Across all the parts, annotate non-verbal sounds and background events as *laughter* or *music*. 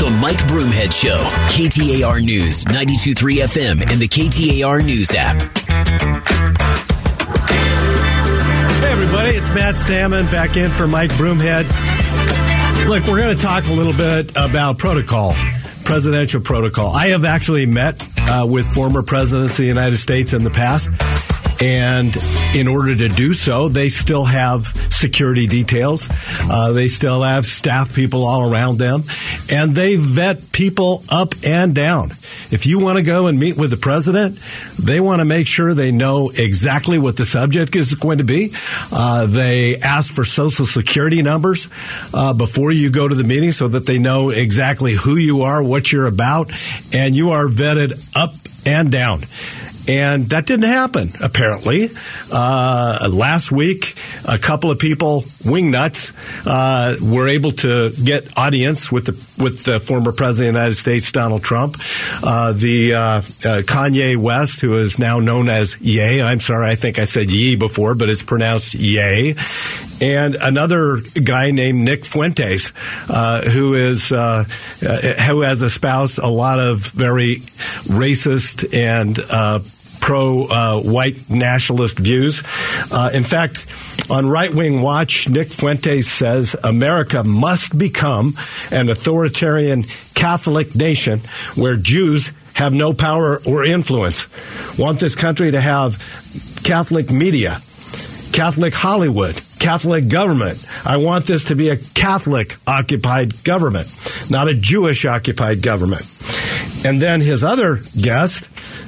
The Mike Broomhead Show, KTAR News, 923 FM, and the KTAR News app. Hey, everybody, it's Matt Salmon back in for Mike Broomhead. Look, we're going to talk a little bit about protocol, presidential protocol. I have actually met uh, with former presidents of the United States in the past. And in order to do so, they still have security details. Uh, they still have staff people all around them. And they vet people up and down. If you want to go and meet with the president, they want to make sure they know exactly what the subject is going to be. Uh, they ask for social security numbers uh, before you go to the meeting so that they know exactly who you are, what you're about, and you are vetted up and down. And that didn't happen, apparently. Uh, last week, a couple of people, wingnuts, uh, were able to get audience with the with the former president of the United States, Donald Trump. Uh, the uh, uh, Kanye West, who is now known as Ye. I'm sorry, I think I said Ye before, but it's pronounced Ye. And another guy named Nick Fuentes, uh, who is who has espoused a lot of very racist and pro uh, white nationalist views. Uh, in fact, on Right Wing Watch, Nick Fuentes says America must become an authoritarian Catholic nation where Jews have no power or influence. Want this country to have Catholic media, Catholic Hollywood, Catholic government. I want this to be a Catholic occupied government, not a Jewish occupied government. And then his other guest,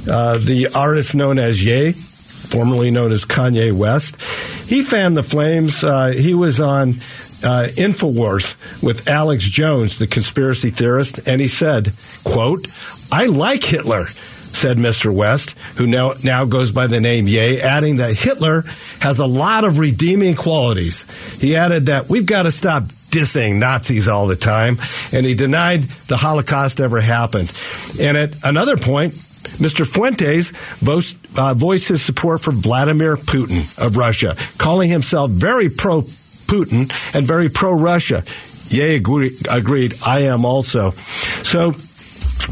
uh, the artist known as Ye, formerly known as Kanye West, he fanned the flames. Uh, he was on uh, Infowars with Alex Jones, the conspiracy theorist, and he said, "quote I like Hitler." Said Mr. West, who now, now goes by the name Ye, adding that Hitler has a lot of redeeming qualities. He added that we've got to stop dissing Nazis all the time, and he denied the Holocaust ever happened. And at another point, Mr. Fuentes voiced, uh, voiced his support for Vladimir Putin of Russia, calling himself very pro Putin and very pro Russia. Ye agree, agreed. I am also. So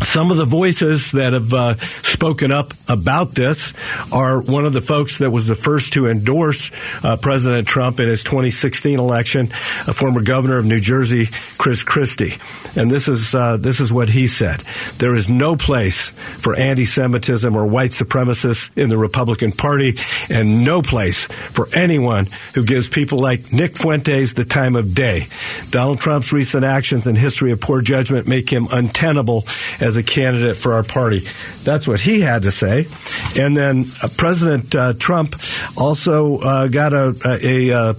some of the voices that have uh, spoken up about this are one of the folks that was the first to endorse uh, President Trump in his 2016 election, a former governor of New Jersey, Chris Christie. And this is uh, this is what he said: There is no place for anti-Semitism or white supremacists in the Republican Party, and no place for anyone who gives people like Nick Fuentes the time of day. Donald Trump's recent actions and history of poor judgment make him untenable as a candidate for our party. That's what he had to say. And then uh, President uh, Trump also uh, got a, a, a uh,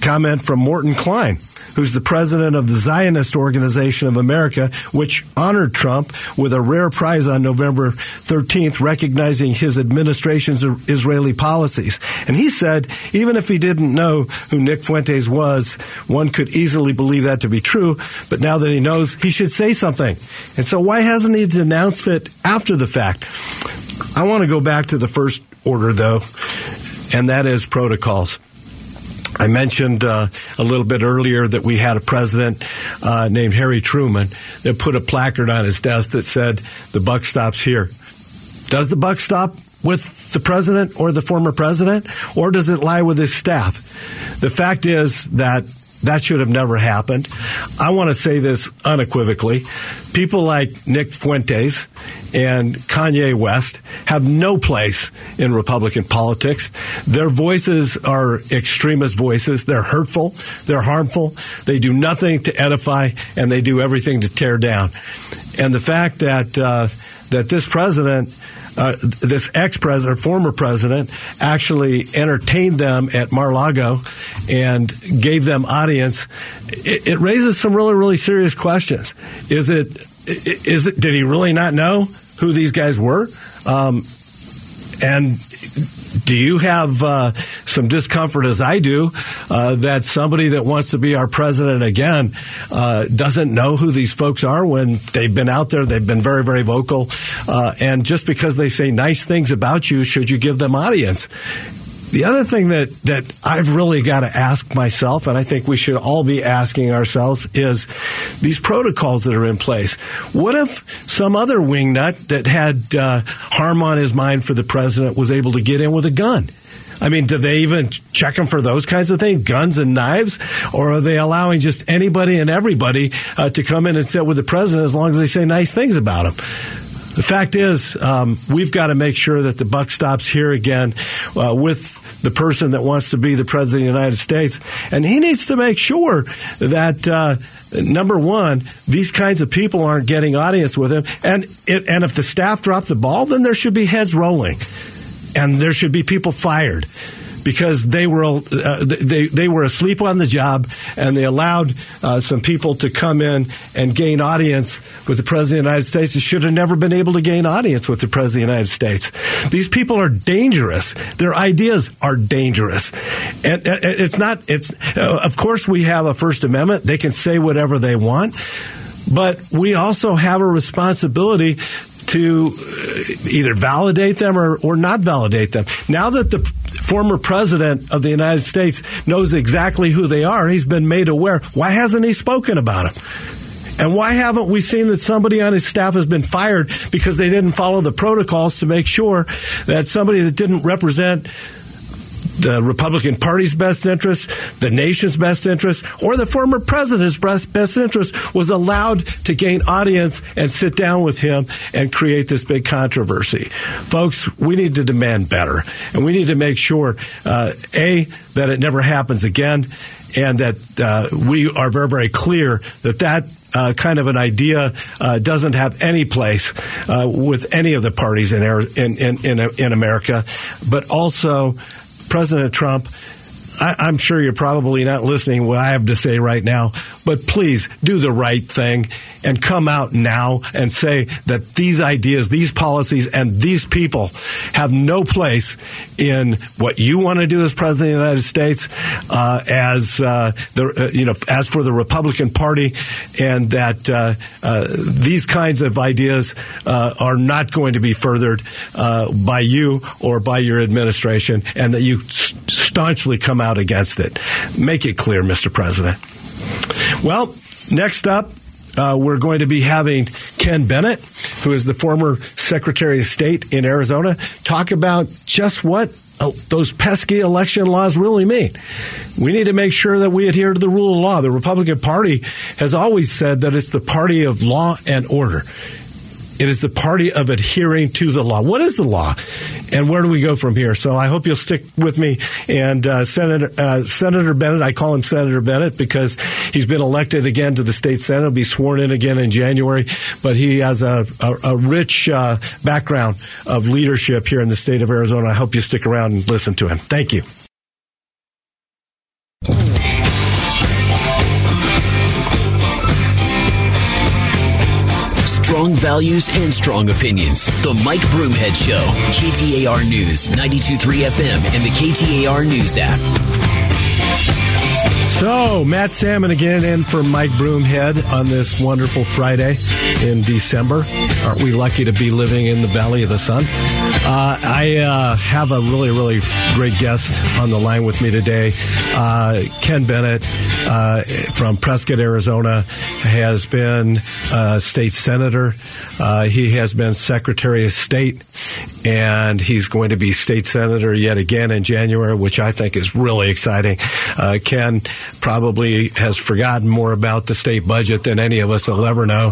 comment from Morton Klein who's the president of the Zionist Organization of America, which honored Trump with a rare prize on November 13th, recognizing his administration's Israeli policies. And he said, even if he didn't know who Nick Fuentes was, one could easily believe that to be true. But now that he knows, he should say something. And so why hasn't he denounced it after the fact? I want to go back to the first order, though, and that is protocols. I mentioned uh, a little bit earlier that we had a president uh, named Harry Truman that put a placard on his desk that said, The buck stops here. Does the buck stop with the president or the former president, or does it lie with his staff? The fact is that that should have never happened. I want to say this unequivocally. People like Nick Fuentes and Kanye West have no place in Republican politics. Their voices are extremist voices. They're hurtful. They're harmful. They do nothing to edify and they do everything to tear down. And the fact that, uh, that this president uh, this ex-president, former president, actually entertained them at Mar-Lago and gave them audience. It, it raises some really, really serious questions. Is it? Is it? Did he really not know who these guys were? Um, and do you have uh, some discomfort, as I do, uh, that somebody that wants to be our president again uh, doesn't know who these folks are when they've been out there, they've been very, very vocal, uh, and just because they say nice things about you, should you give them audience? The other thing that, that I've really got to ask myself, and I think we should all be asking ourselves, is these protocols that are in place. What if some other wingnut that had uh, harm on his mind for the president was able to get in with a gun? I mean, do they even check them for those kinds of things, guns and knives, or are they allowing just anybody and everybody uh, to come in and sit with the president as long as they say nice things about him? The fact is, um, we've got to make sure that the buck stops here again uh, with the person that wants to be the president of the United States, and he needs to make sure that. Uh, number one, these kinds of people aren't getting audience with him, and it, and if the staff drop the ball, then there should be heads rolling. And there should be people fired because they were uh, they they were asleep on the job and they allowed uh, some people to come in and gain audience with the president of the United States. They should have never been able to gain audience with the president of the United States. These people are dangerous. Their ideas are dangerous, and it's not. It's uh, of course we have a First Amendment. They can say whatever they want. But we also have a responsibility to uh, either validate them or, or not validate them. Now that the former president of the United States knows exactly who they are, he's been made aware. Why hasn't he spoken about them? And why haven't we seen that somebody on his staff has been fired because they didn't follow the protocols to make sure that somebody that didn't represent the Republican Party's best interest, the nation's best interest, or the former president's best, best interest was allowed to gain audience and sit down with him and create this big controversy. Folks, we need to demand better. And we need to make sure, uh, A, that it never happens again, and that uh, we are very, very clear that that uh, kind of an idea uh, doesn't have any place uh, with any of the parties in, in, in, in America, but also President Trump, I, am sure you're probably not listening what I have to say right now, but please do the right thing and come out now and say that these ideas, these policies, and these people have no place in what you want to do as president of the United States, uh, as uh, the uh, you know as for the Republican Party, and that uh, uh, these kinds of ideas uh, are not going to be furthered by you or by your administration, and that you staunchly come out against it. Make it clear, Mr. President. Well, next up, uh, we're going to be having Ken Bennett, who is the former Secretary of State in Arizona, talk about just what oh, those pesky election laws really mean. We need to make sure that we adhere to the rule of law. The Republican Party has always said that it's the party of law and order. It is the party of adhering to the law. What is the law? And where do we go from here? So I hope you'll stick with me. And uh, Senator uh, Senator Bennett, I call him Senator Bennett because he's been elected again to the state senate. He'll be sworn in again in January. But he has a, a, a rich uh, background of leadership here in the state of Arizona. I hope you stick around and listen to him. Thank you. Strong values and strong opinions. The Mike Broomhead Show. KTAR News, 92.3 FM, and the KTAR News app. So, Matt Salmon again in for Mike Broomhead on this wonderful Friday in December. Aren't we lucky to be living in the Valley of the Sun? Uh, I uh, have a really, really great guest on the line with me today. Uh, Ken Bennett uh, from Prescott, Arizona, has been a state senator. Uh, he has been Secretary of State, and he's going to be state senator yet again in January, which I think is really exciting. Uh, Ken probably has forgotten more about the state budget than any of us will ever know.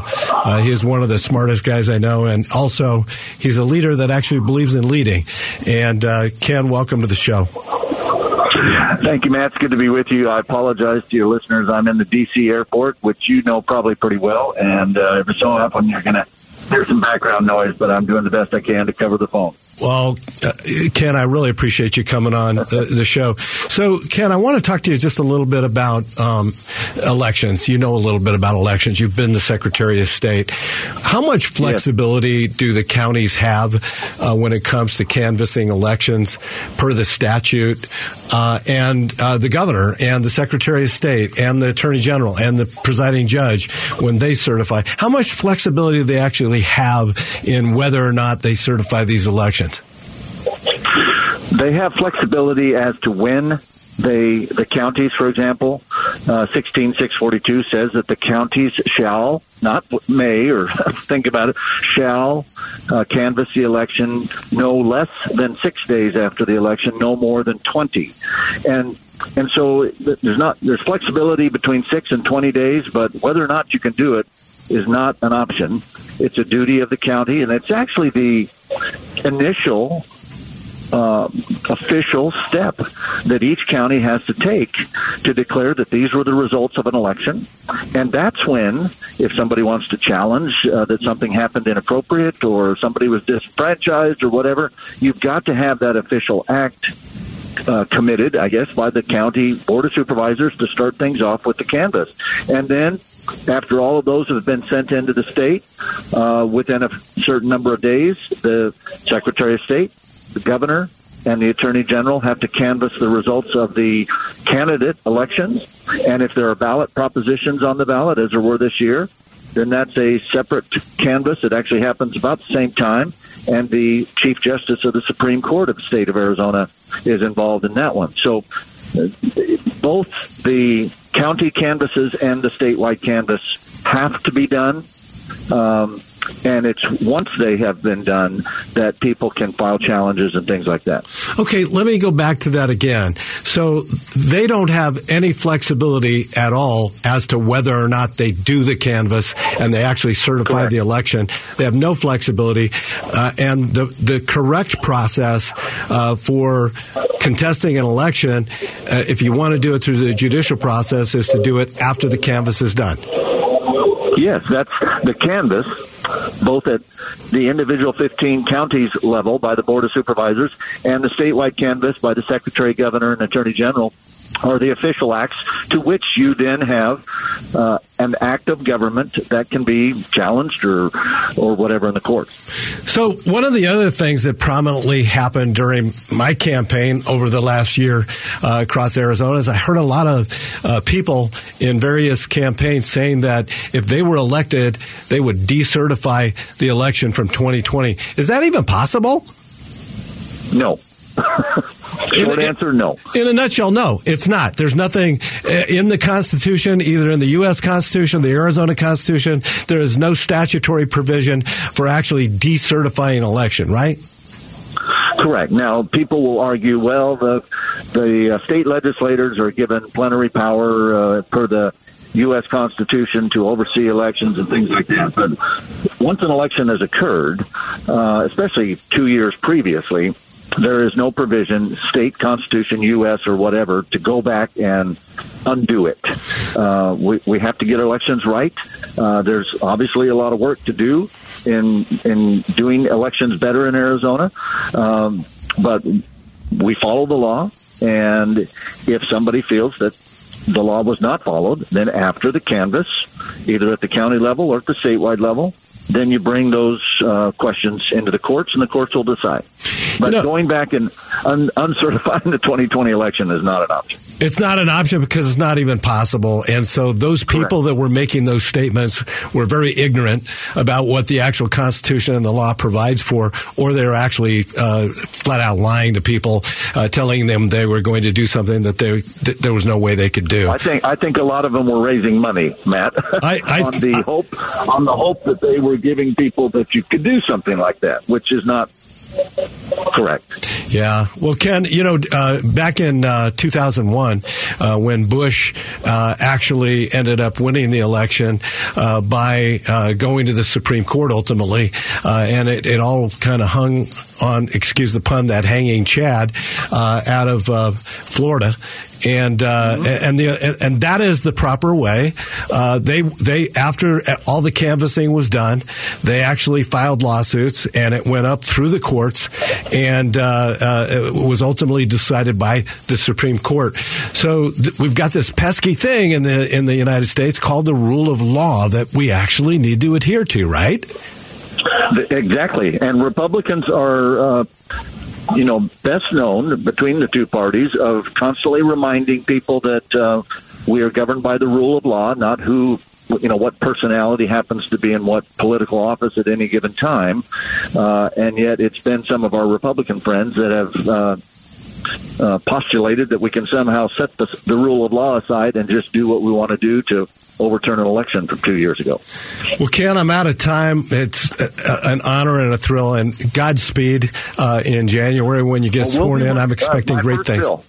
he's one of the smartest guys I know, and also he's a leader that actually believes believes in leading. And uh, Ken, welcome to the show. Thank you, Matt. It's good to be with you. I apologize to your listeners. I'm in the D.C. airport, which you know probably pretty well, and uh, every so often you're going to hear some background noise, but I'm doing the best I can to cover the phone. Well, uh, Ken, I really appreciate you coming on the, the, show. So, Ken, I want to talk to you just a little bit about um, elections. You know a little bit about elections. You've been the Secretary of State. How much flexibility do the counties have uh, when it comes to canvassing elections per the statute? Uh, and uh, the governor and the Secretary of State and the Attorney General and the presiding judge, when they certify, how much flexibility do they actually have in whether or not they certify these elections? They have flexibility as to when they the counties, for example, uh, sixteen six forty two says that the counties shall not may or *laughs* think about it shall uh, canvass the election no less than six days after the election, no more than twenty, and and so there's not there's flexibility between six and twenty days, but whether or not you can do it is not an option. It's a duty of the county, and it's actually the initial uh, official step that each county has to take to declare that these were the results of an election. And that's when, if somebody wants to challenge uh, that something happened inappropriate or somebody was disfranchised or whatever, you've got to have that official act uh, committed, I guess, by the county board of supervisors to start things off with the canvass. And then after all of those have been sent into the state, uh, within a certain number of days, the Secretary of State the governor and the attorney general have to canvass the results of the candidate elections. And if there are ballot propositions on the ballot, as there were this year, then that's a separate canvass. It actually happens about the same time. And the Chief Justice of the Supreme Court of the state of Arizona is involved in that one. So uh, both the county canvasses and the statewide canvass have to be done. Um, and it's once they have been done that people can file challenges and things like that. Okay, let me go back to that again. So they don't have any flexibility at all as to whether or not they do the canvass and they actually certify Correct. the election. They have no flexibility, uh, and the the correct process uh, for contesting an election, uh, if you want to do it through the judicial process, is to do it after the canvass is done. Yes, that's the canvass, both at the individual 15 counties level by the Board of Supervisors and the statewide canvass by the Secretary, Governor, and Attorney General are the official acts to which you then have uh, an act of government that can be challenged or or whatever in the courts. So one of the other things that prominently happened during my campaign over the last year uh, across Arizona is I heard a lot of uh, people in various campaigns saying that if they were elected, they would decertify the election from 2020. Is that even possible? No. Short In- answer, no. In a nutshell, no, it's not. There's nothing uh, in the Constitution, either in the U.S. Constitution, the Arizona Constitution. There is no statutory provision for actually decertifying an election, right? Correct. Now, people will argue, well, the the uh, state legislators are given plenary power uh, per the U.S. Constitution to oversee elections and things like that. But once an election has occurred, uh, especially two years previously, there is no provision, state constitution, U.S. or whatever, to go back and undo it. Uh, we, we have to get elections right. Uh, there's obviously a lot of work to do in in doing elections better in Arizona, um, but we follow the law. And if somebody feels that the law was not followed, then after the canvass, either at the county level or at the statewide level, then you bring those uh, questions into the courts, and the courts will decide. But You know- going back and un- uncertifying the 2020 election is not an option. It's not an option because it's not even possible. And so those people that were making those statements were very ignorant about what the actual Constitution and the law provides for, or they're actually uh, flat out lying to people, uh, telling them they were going to do something that, they, that there was no way they could do. I think I think a lot of them were raising money, Matt, *laughs* I- I- on the I- hope on the hope that they were giving people that you could do something like that, which is not correct. Yeah. Well, Ken, you know, uh, back in uh, 2001, uh, when Bush uh, actually ended up winning the election uh, by uh, going to the Supreme Court ultimately, and it, it all kind of hung on, excuse the pun, that hanging Chad out of Florida. And uh, and the and that is the proper way. Uh, they they after all the canvassing was done, they actually filed lawsuits, and it went up through the courts, and uh, uh, it was ultimately decided by the Supreme Court. So th- we've got this pesky thing in the in the United States called the rule of law that we actually need to adhere to, right? Exactly, and Republicans are. You know, best known between the two parties of constantly reminding people that uh, we are governed by the rule of law, not who, you know, what personality happens to be in what political office at any given time. Uh, and yet, it's been some of our Republican friends that have uh, uh, postulated that we can somehow set the, the rule of law aside and just do what we want to do to overturn an election from two years ago. Well, Ken, I'm out of time. It's an honor and a thrill, and Godspeed uh, in January when you get well, sworn we'll in. I'm expecting great things. Bill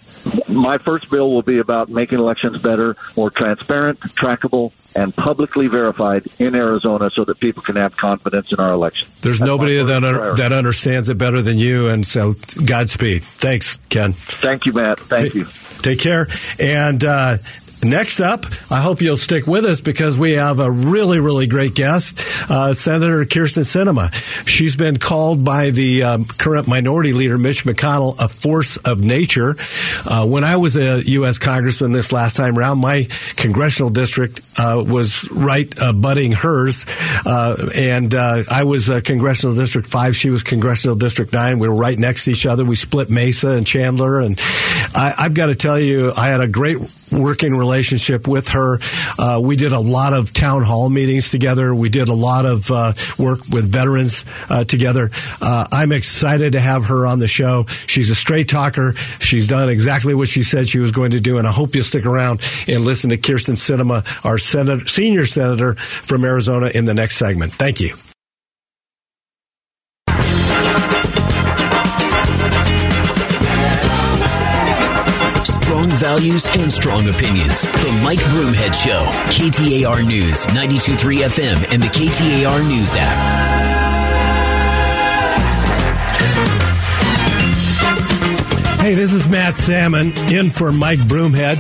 my first bill will be about making elections better, more transparent, trackable, and publicly verified in Arizona so that people can have confidence in our election. There's That's nobody that, un- that understands it better than you, and so Godspeed. Thanks, Ken. Thank you, Matt. Thank T- you. Take care. And uh, Next up, I hope you'll stick with us because we have a really, really great guest, uh, Senator Kyrsten Sinema. She's been called by the um, current minority leader, Mitch McConnell, a force of nature. Uh, when I was a U.S. congressman this last time around, my congressional district uh, was right abutting hers. Uh, and uh, I was congressional district five. She was congressional district nine. We were right next to each other. We split Mesa and Chandler. And I, I've got to tell you, I had a great working relationship with her. Uh, we did a lot of town hall meetings together. We did a lot of uh, work with veterans uh, together. Uh, I'm excited to have her on the show. She's a straight talker. She's done exactly what she said she was going to do, and I hope you'll stick around and listen to Kyrsten Sinema, our senator, senior senator from Arizona, in the next segment. Thank you. Values and strong opinions. The Mike Broomhead Show, KTAR News, 92.3 FM, and the KTAR News app. Hey, this is Matt Salmon in for Mike Broomhead.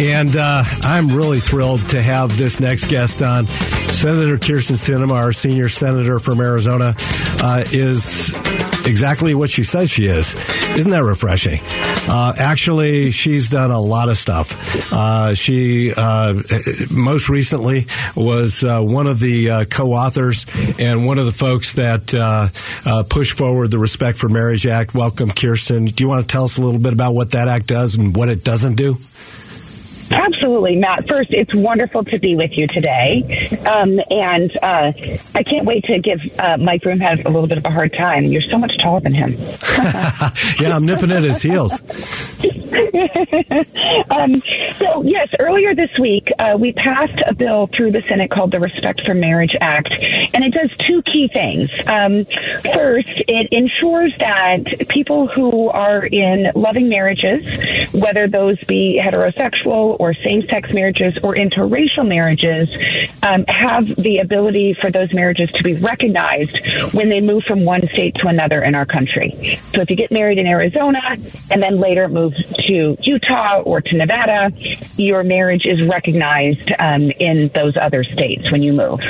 And uh, I'm really thrilled to have this next guest on. Senator Kyrsten Sinema, our senior senator from Arizona, uh, is exactly what she says she is. Isn't that refreshing? Uh, actually, she's done a lot of stuff. Uh, she uh, most recently was uh, one of the uh, co-authors and one of the folks that uh, pushed forward the Respect for Marriage Act. Welcome, Kyrsten. Do you want to tell us a little bit about what that act does and what it doesn't do? Absolutely, Matt. First, it's wonderful to be with you today. Um, and uh, I can't wait to give uh, Mike Broomhead a little bit of a hard time. You're so much taller than him. *laughs* yeah, I'm nipping at his heels. *laughs* um, so, yes, earlier this week, uh, we passed a bill through the Senate called the Respect for Marriage Act, and it does two key things. Um, first, it ensures that people who are in loving marriages, whether those be heterosexual or same sex marriages or interracial marriages, um, have the ability for those marriages to be recognized when they move from one state to another in our country. So, if you get married in Arizona and then later move to Utah or to Nevada, your marriage is recognized um, in those other states when you move.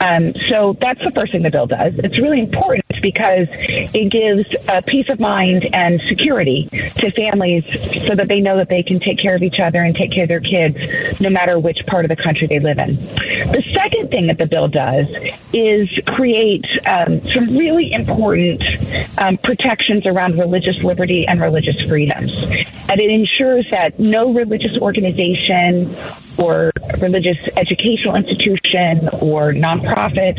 Um, so that's the first thing the bill does. It's really important because it gives uh, peace of mind and security to families so that they know that they can take care of each other and take care of their kids no matter which part of the country they live in. The second thing that the bill does is create um, some really important um, protections around religious liberty and religious freedoms. And it ensures that no religious organization or religious educational institution or nonprofit,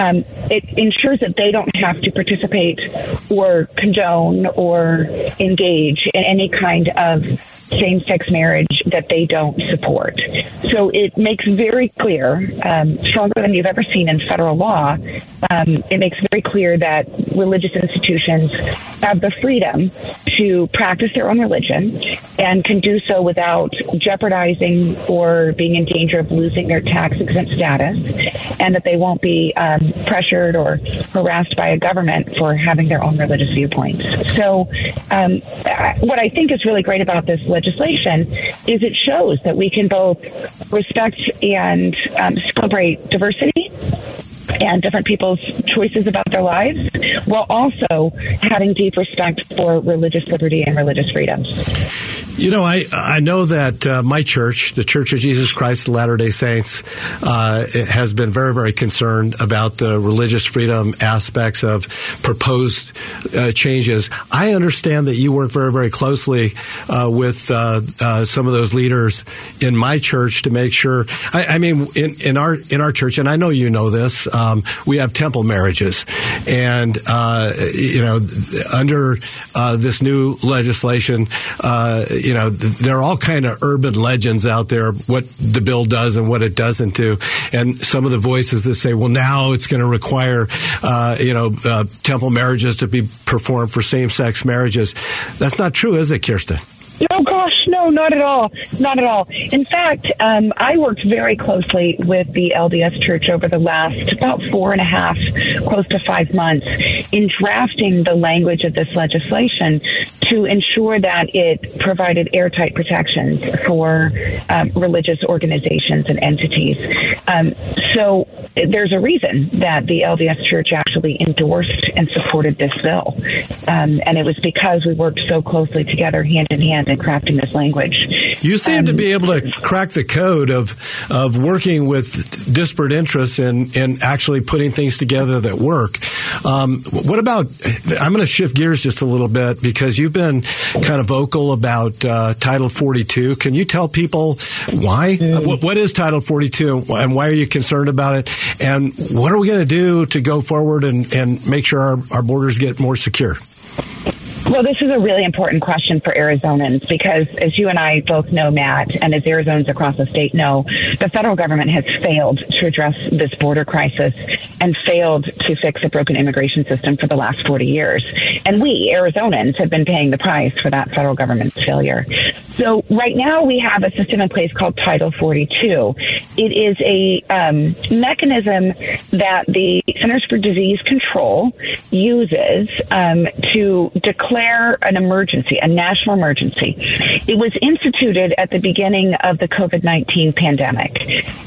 um, it ensures that they don't have to participate or condone or engage in any kind of same sex marriage that they don't support. So it makes very clear, um, stronger than you've ever seen in federal law, um, it makes very clear that religious institutions have the freedom to practice their own religion and can do so without jeopardizing or being in danger of losing their tax exempt status, and that they won't be um, pressured or harassed by a government for having their own religious viewpoints. So, um, what I think is really great about this legislation is it shows that we can both respect and um, celebrate diversity and different people's choices about their lives while also having deep respect for religious liberty and religious freedoms. You know, I I know that uh, my church, the Church of Jesus Christ of Latter Day Saints, uh, has been very very concerned about the religious freedom aspects of proposed uh, changes. I understand that you work very very closely uh, with uh, uh, some of those leaders in my church to make sure. I, I, mean, in, in our in our church, and I know you know this, um, we have temple marriages, and you know, under this new legislation you know, there are all kind of urban legends out there what the bill does and what it doesn't do, and some of the voices that say, well, now it's going to require, uh, you know, uh, temple marriages to be performed for same-sex marriages. That's not true, is it, Kyrsten? No, not at all, not at all. In fact, um, I worked very closely with the LDS Church over the last about four and a half, close to five months, in drafting the language of this legislation to ensure that it provided airtight protections for um, religious organizations and entities. Um, so there's a reason that the LDS Church actually endorsed and supported this bill, um, and it was because we worked so closely together, hand in hand in crafting this language. You seem um, to be able to crack the code of of working with disparate interests and and actually putting things together that work. Um, what about? I'm going to shift gears just a little bit because you've been kind of vocal about uh, Title 42. Can you tell people why? Mm. What, what is Title 42 and why are you concerned about it? And what are we going to do to go forward and, and make sure our, our borders get more secure? Well, this is a really important question for Arizonans because, as you and I both know, Matt, and as Arizonans across the state know, the federal government has failed to address this border crisis and failed to fix a broken immigration system for the last 40 years. And we, Arizonans, have been paying the price for that federal government's failure. So right now we have a system in place called Title 42. It is a um, mechanism that the Centers for Disease Control uses um, to declare an emergency, a national emergency. It was instituted at the beginning of the COVID-19 pandemic.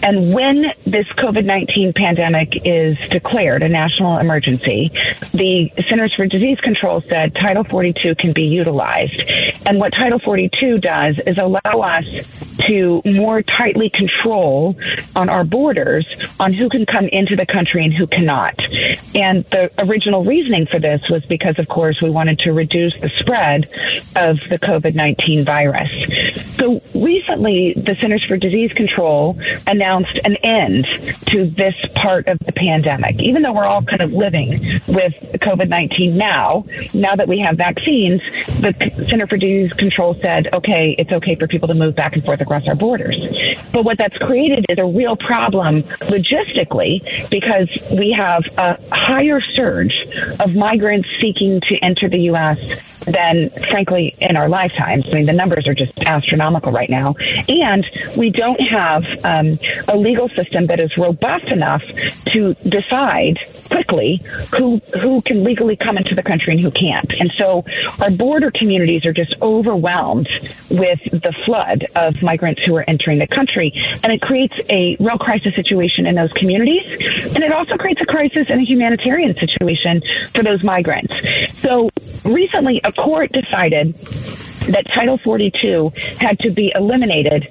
And when this COVID-19 pandemic is declared a national emergency, the Centers for Disease Control said Title 42 can be utilized. And what Title 42 does does is allow us to more tightly control on our borders on who can come into the country and who cannot. And the original reasoning for this was because, of course, we wanted to reduce the spread of the COVID 19 virus. So recently, the Centers for Disease Control announced an end to this part of the pandemic. Even though we're all kind of living with COVID 19 now, now that we have vaccines, the Center for Disease Control said, okay, it's okay for people to move back and forth across our borders. But what that's created is a real problem logistically because we have a higher surge of migrants seeking to enter the U.S than frankly in our lifetimes. I mean, the numbers are just astronomical right now. And we don't have um, a legal system that is robust enough to decide quickly who who can legally come into the country and who can't. And so our border communities are just overwhelmed with the flood of migrants who are entering the country. And it creates a real crisis situation in those communities. And it also creates a crisis and a humanitarian situation for those migrants. So recently, a court decided that Title 42 had to be eliminated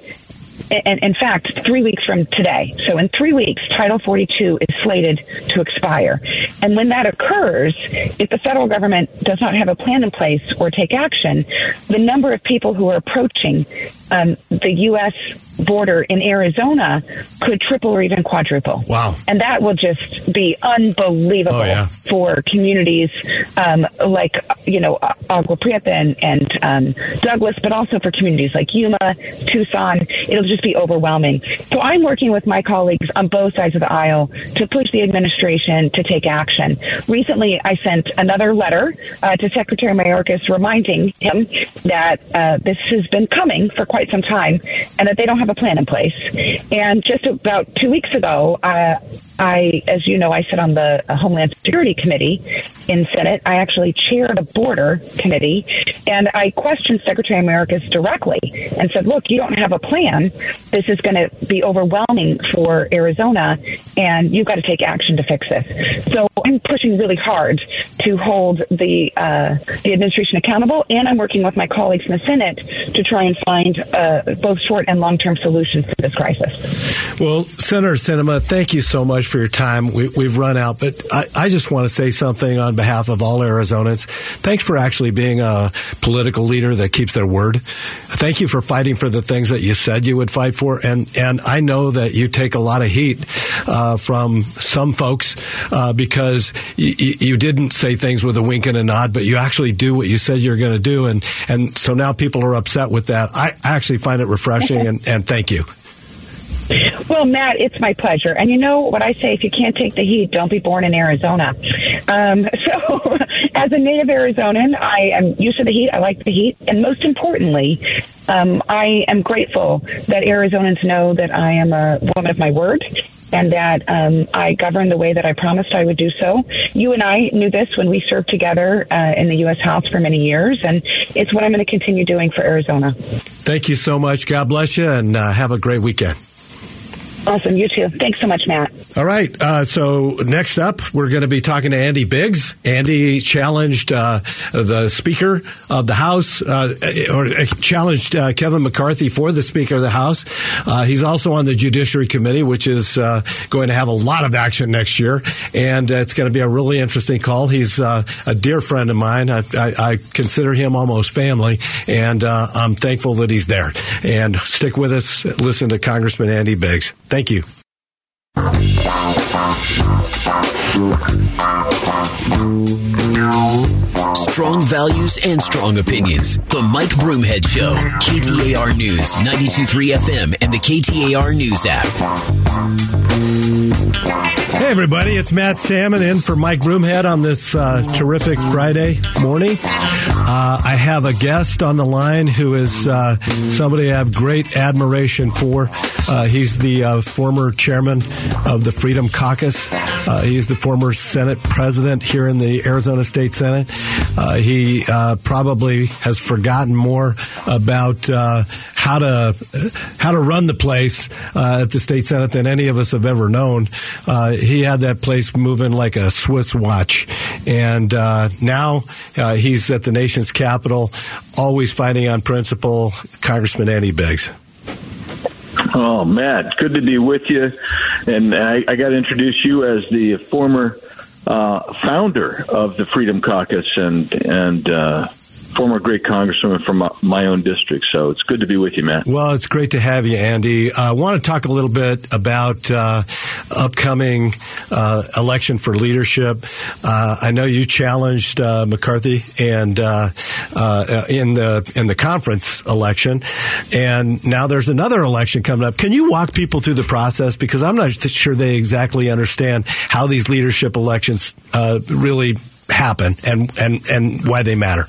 and in fact, three weeks from today. So in three weeks, Title 42 is slated to expire. And when that occurs, if the federal government does not have a plan in place or take action, the number of people who are approaching um, the U.S border in Arizona could triple or even quadruple. Wow. And that will just be unbelievable oh, yeah. for communities um, like, you know, Agua Prieta and, and um, Douglas, but also for communities like Yuma, Tucson. It'll just be overwhelming. So I'm working with my colleagues on both sides of the aisle to push the administration to take action. Recently, I sent another letter uh, to Secretary Mayorkas reminding him that uh, this has been coming for quite some time and that they don't have have a plan in place. And just about two weeks ago, uh, I, as you know, I sit on the Homeland Security Committee in Senate. I actually chaired the Border Committee, and I questioned Secretary Mayorkas directly and said, "Look, you don't have a plan. This is going to be overwhelming for Arizona, and you've got to take action to fix this." So I'm pushing really hard to hold the uh, the administration accountable, and I'm working with my colleagues in the Senate to try and find uh, both short and long term solutions to this crisis. Well, Senator Sinema, thank you so much for your time. We, have run out, but I, I, just want to say something on behalf of all Arizonans. Thanks for actually being a political leader that keeps their word. Thank you for fighting for the things that you said you would fight for, and and I know that you take a lot of heat uh, from some folks uh, because y- you didn't say things with a wink and a nod, but you actually do what you said you're going to do, and and so now people are upset with that. I actually find it refreshing, and, and thank you. Well, Matt, it's my pleasure. And you know what I say: if you can't take the heat, don't be born in Arizona. Um, *laughs* so, as a native Arizonan, I am used to the heat. I like the heat, and most importantly, um, I am grateful that Arizonans know that I am a woman of my word and that um, I govern the way that I promised I would do so. You and I knew this when we served together uh, in the U.S. House for many years, and it's what I'm going to continue doing for Arizona. Thank you so much. God bless you, and uh, have a great weekend. Awesome. You too. Thanks so much, Matt. All right. Uh, so next up, we're going to be talking to Andy Biggs. Andy challenged uh, the Speaker of the House, uh, or challenged uh, Kevin McCarthy for the Speaker of the House. Uh, he's also on the Judiciary Committee, which is uh, going to have a lot of action next year, and it's going to be a really interesting call. He's a dear friend of mine. I, I, I consider him almost family, and I'm thankful that he's there. And stick with us. Listen to Congressman Andy Biggs. Thank you you. Strong values and strong opinions. The Mike Broomhead Show. KTAR News, 92.3 FM, and the KTAR News app. Hey, everybody. It's Matt Salmon in for Mike Broomhead on this uh, terrific Friday morning. Uh, I have a guest on the line who is uh, somebody I have great admiration for. Uh, he's the uh, former chairman of the Freedom Caucus. Uh, he's the former Senate president here in the Arizona State Senate. Uh, he probably has forgotten more about how to how to run the place uh, at the state senate than any of us have ever known. Uh, he had that place moving like a Swiss watch, and uh, now uh, he's at the nation's capital, always fighting on principle. Congressman Andy Biggs. Oh, Matt, good to be with you, and I, I got to introduce you as the former uh, founder of the Freedom Caucus and and uh, former great congresswoman from my own district. So it's good to be with you, Matt. Well, it's great to have you, Andy. I want to talk a little bit about uh, upcoming uh, election for leadership. Uh, I know you challenged uh, McCarthy and uh, uh, in the in the conference election, and now there's another election coming up. Can you walk people through the process because I'm not sure they exactly understand how these leadership elections really happen and and and why they matter.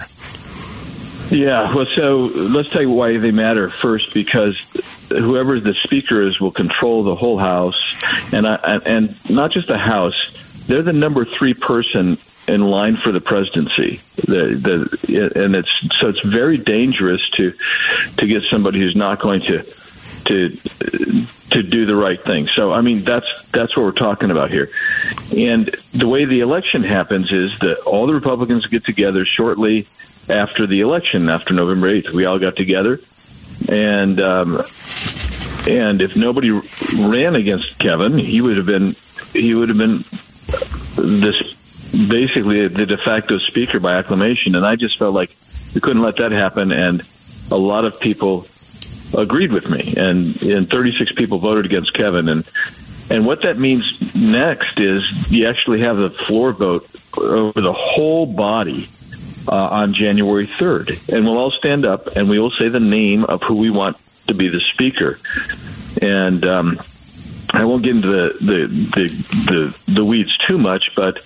Yeah, well, so let's tell you why they matter first, because whoever the speaker is will control the whole House, and I, and not just the House. They're the number three person in line for the presidency. The, the, and it's so it's very dangerous to to get somebody who's not going to to to do the right thing. So I mean that's that's what we're talking about here. And the way the election happens is that all the Republicans get together shortly after the election, after November 8th. We all got together, and um, and if nobody ran against Kevin, he would have been he would have been this basically the de facto speaker by acclamation. And I just felt like we couldn't let that happen, and a lot of people agreed with me, and and 36 people voted against Kevin, and and what that means next is you actually have the floor vote over the whole body uh, on January 3rd. And we'll all stand up and we will say the name of who we want to be the speaker. And um, I won't get into the, the the, the, the weeds too much, but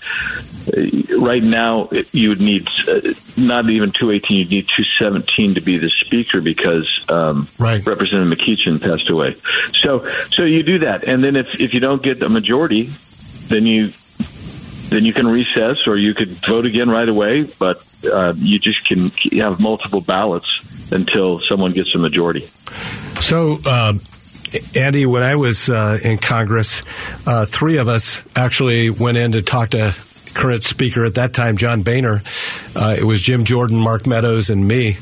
uh, right now you would need uh, not even 218, you'd need 217 to be the speaker because um, right. Representative McEachin passed away. So so you do that, and then if if you don't get a majority, then you then you can recess or you could vote again right away. But uh, you just can have multiple ballots until someone gets a majority. So. Uh, Andy, when I was uh, in Congress, uh, three of us actually went in to talk to current speaker at that time, John Boehner. Uh, it was Jim Jordan, Mark Meadows, and me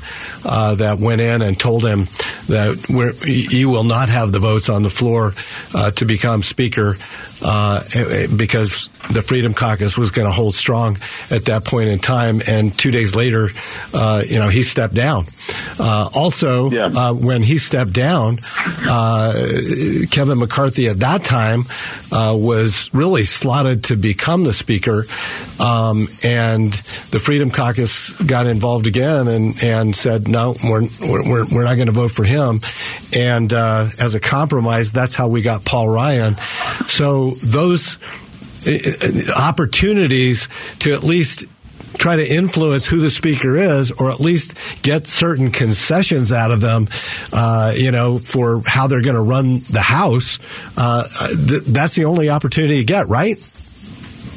uh, that went in and told him that you will not have the votes on the floor uh, to become speaker uh, because the Freedom Caucus was going to hold strong at that point in time. And two days later, uh, you know, he stepped down. Uh, also, yeah. uh, when he stepped down, uh, Kevin McCarthy at that time uh, was really slotted to become the speaker, um, and the Freedom Caucus got involved again and, and said, no, we're, we're, we're not going to vote for him. And uh, as a compromise, that's how we got Paul Ryan. So those uh, opportunities to at least try to influence who the speaker is, or at least get certain concessions out of them, uh, you know, for how they're going to run the House. Uh, th- that's the only opportunity you get, right?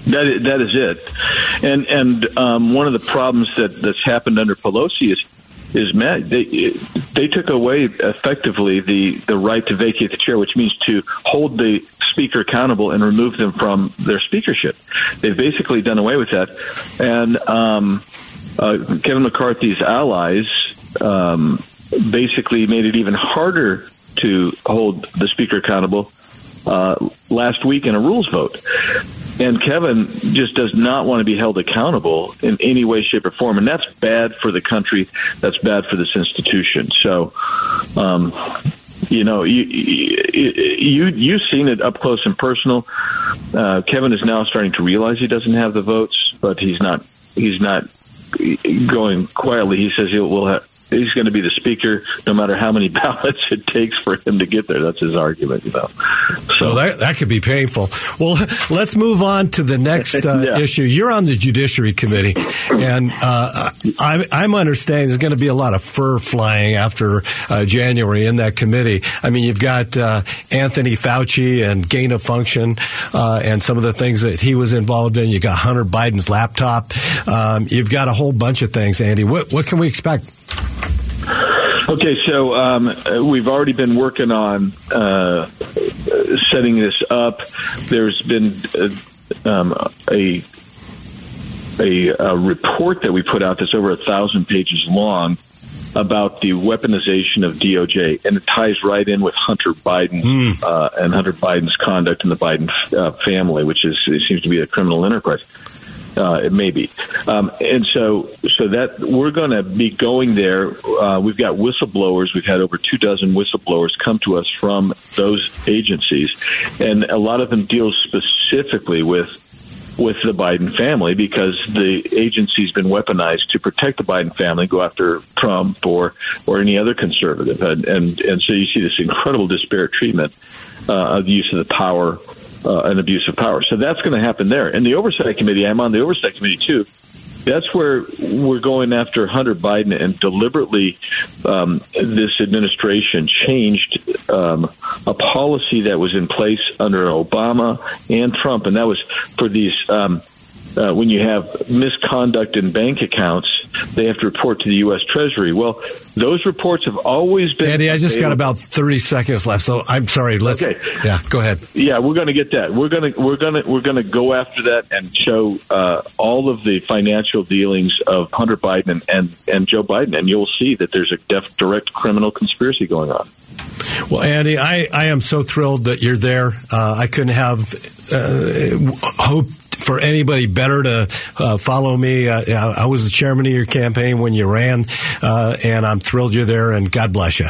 That is, that is it, and and um, one of the problems that that's happened under Pelosi is is met. They they took away effectively the the right to vacate the chair, which means to hold the speaker accountable and remove them from their speakership. They've basically done away with that, and um, uh, Kevin McCarthy's allies um, basically made it even harder to hold the speaker accountable uh, last week in a rules vote. And Kevin just does not want to be held accountable in any way, shape, or form, and that's bad for the country. That's bad for this institution. So, um, you know, you, you you've seen it up close and personal. Uh, Kevin is now starting to realize he doesn't have the votes, but he's not he's not going quietly. He says he'll will have he's going to be the speaker no matter how many *laughs* ballots it takes for him to get there. That's his argument, you know. So well, that that could be painful. Well, *laughs* let's move on to the next *laughs* uh, yeah. issue. You're on the Judiciary Committee, and uh, I'm, I'm understanding there's going to be a lot of fur flying after uh, January in that committee. I mean, you've got uh, Anthony Fauci and gain of function, uh, and some of the things that he was involved in. You got Hunter Biden's laptop. Um, you've got a whole bunch of things, Andy. What what can we expect? Okay, so um, we've already been working on uh, setting this up. There's been uh, um, a, a, a report that we put out that's over a thousand pages long about the weaponization of DOJ, and it ties right in with Hunter Biden mm. uh, and Hunter Biden's conduct in the Biden uh, family, which is seems to be a criminal enterprise. Uh, it may be, um, and so so that we're going to be going there. Uh, we've got whistleblowers. We've had over two dozen whistleblowers come to us from those agencies, and a lot of them deal specifically with with the Biden family because the agency's been weaponized to protect the Biden family, go after Trump or or any other conservative, and and, and so you see this incredible disparate treatment uh, of the use of the power uh, an abuse of power. So that's going to happen there. And the oversight committee, I'm on the oversight committee too. That's where we're going after Hunter Biden and deliberately um, this administration changed um, a policy that was in place under Obama and Trump, and that was for these um, uh, when you have misconduct in bank accounts, they have to report to the U.S. Treasury. Well, those reports have always been. Andy, I just got about thirty seconds left, so I'm sorry. Let's. Okay. Yeah, go ahead. Yeah, we're going to get that. We're going to we're going to we're going to go after that and show uh, all of the financial dealings of Hunter Biden and, and and Joe Biden, and you'll see that there's a def- direct criminal conspiracy going on. Well, Andy, I, I am so thrilled that you're there. Uh, I couldn't have uh, hoped for anybody better to uh, follow me. Uh, I was the chairman of your campaign when you ran, uh, and I'm thrilled you're there, and God bless you.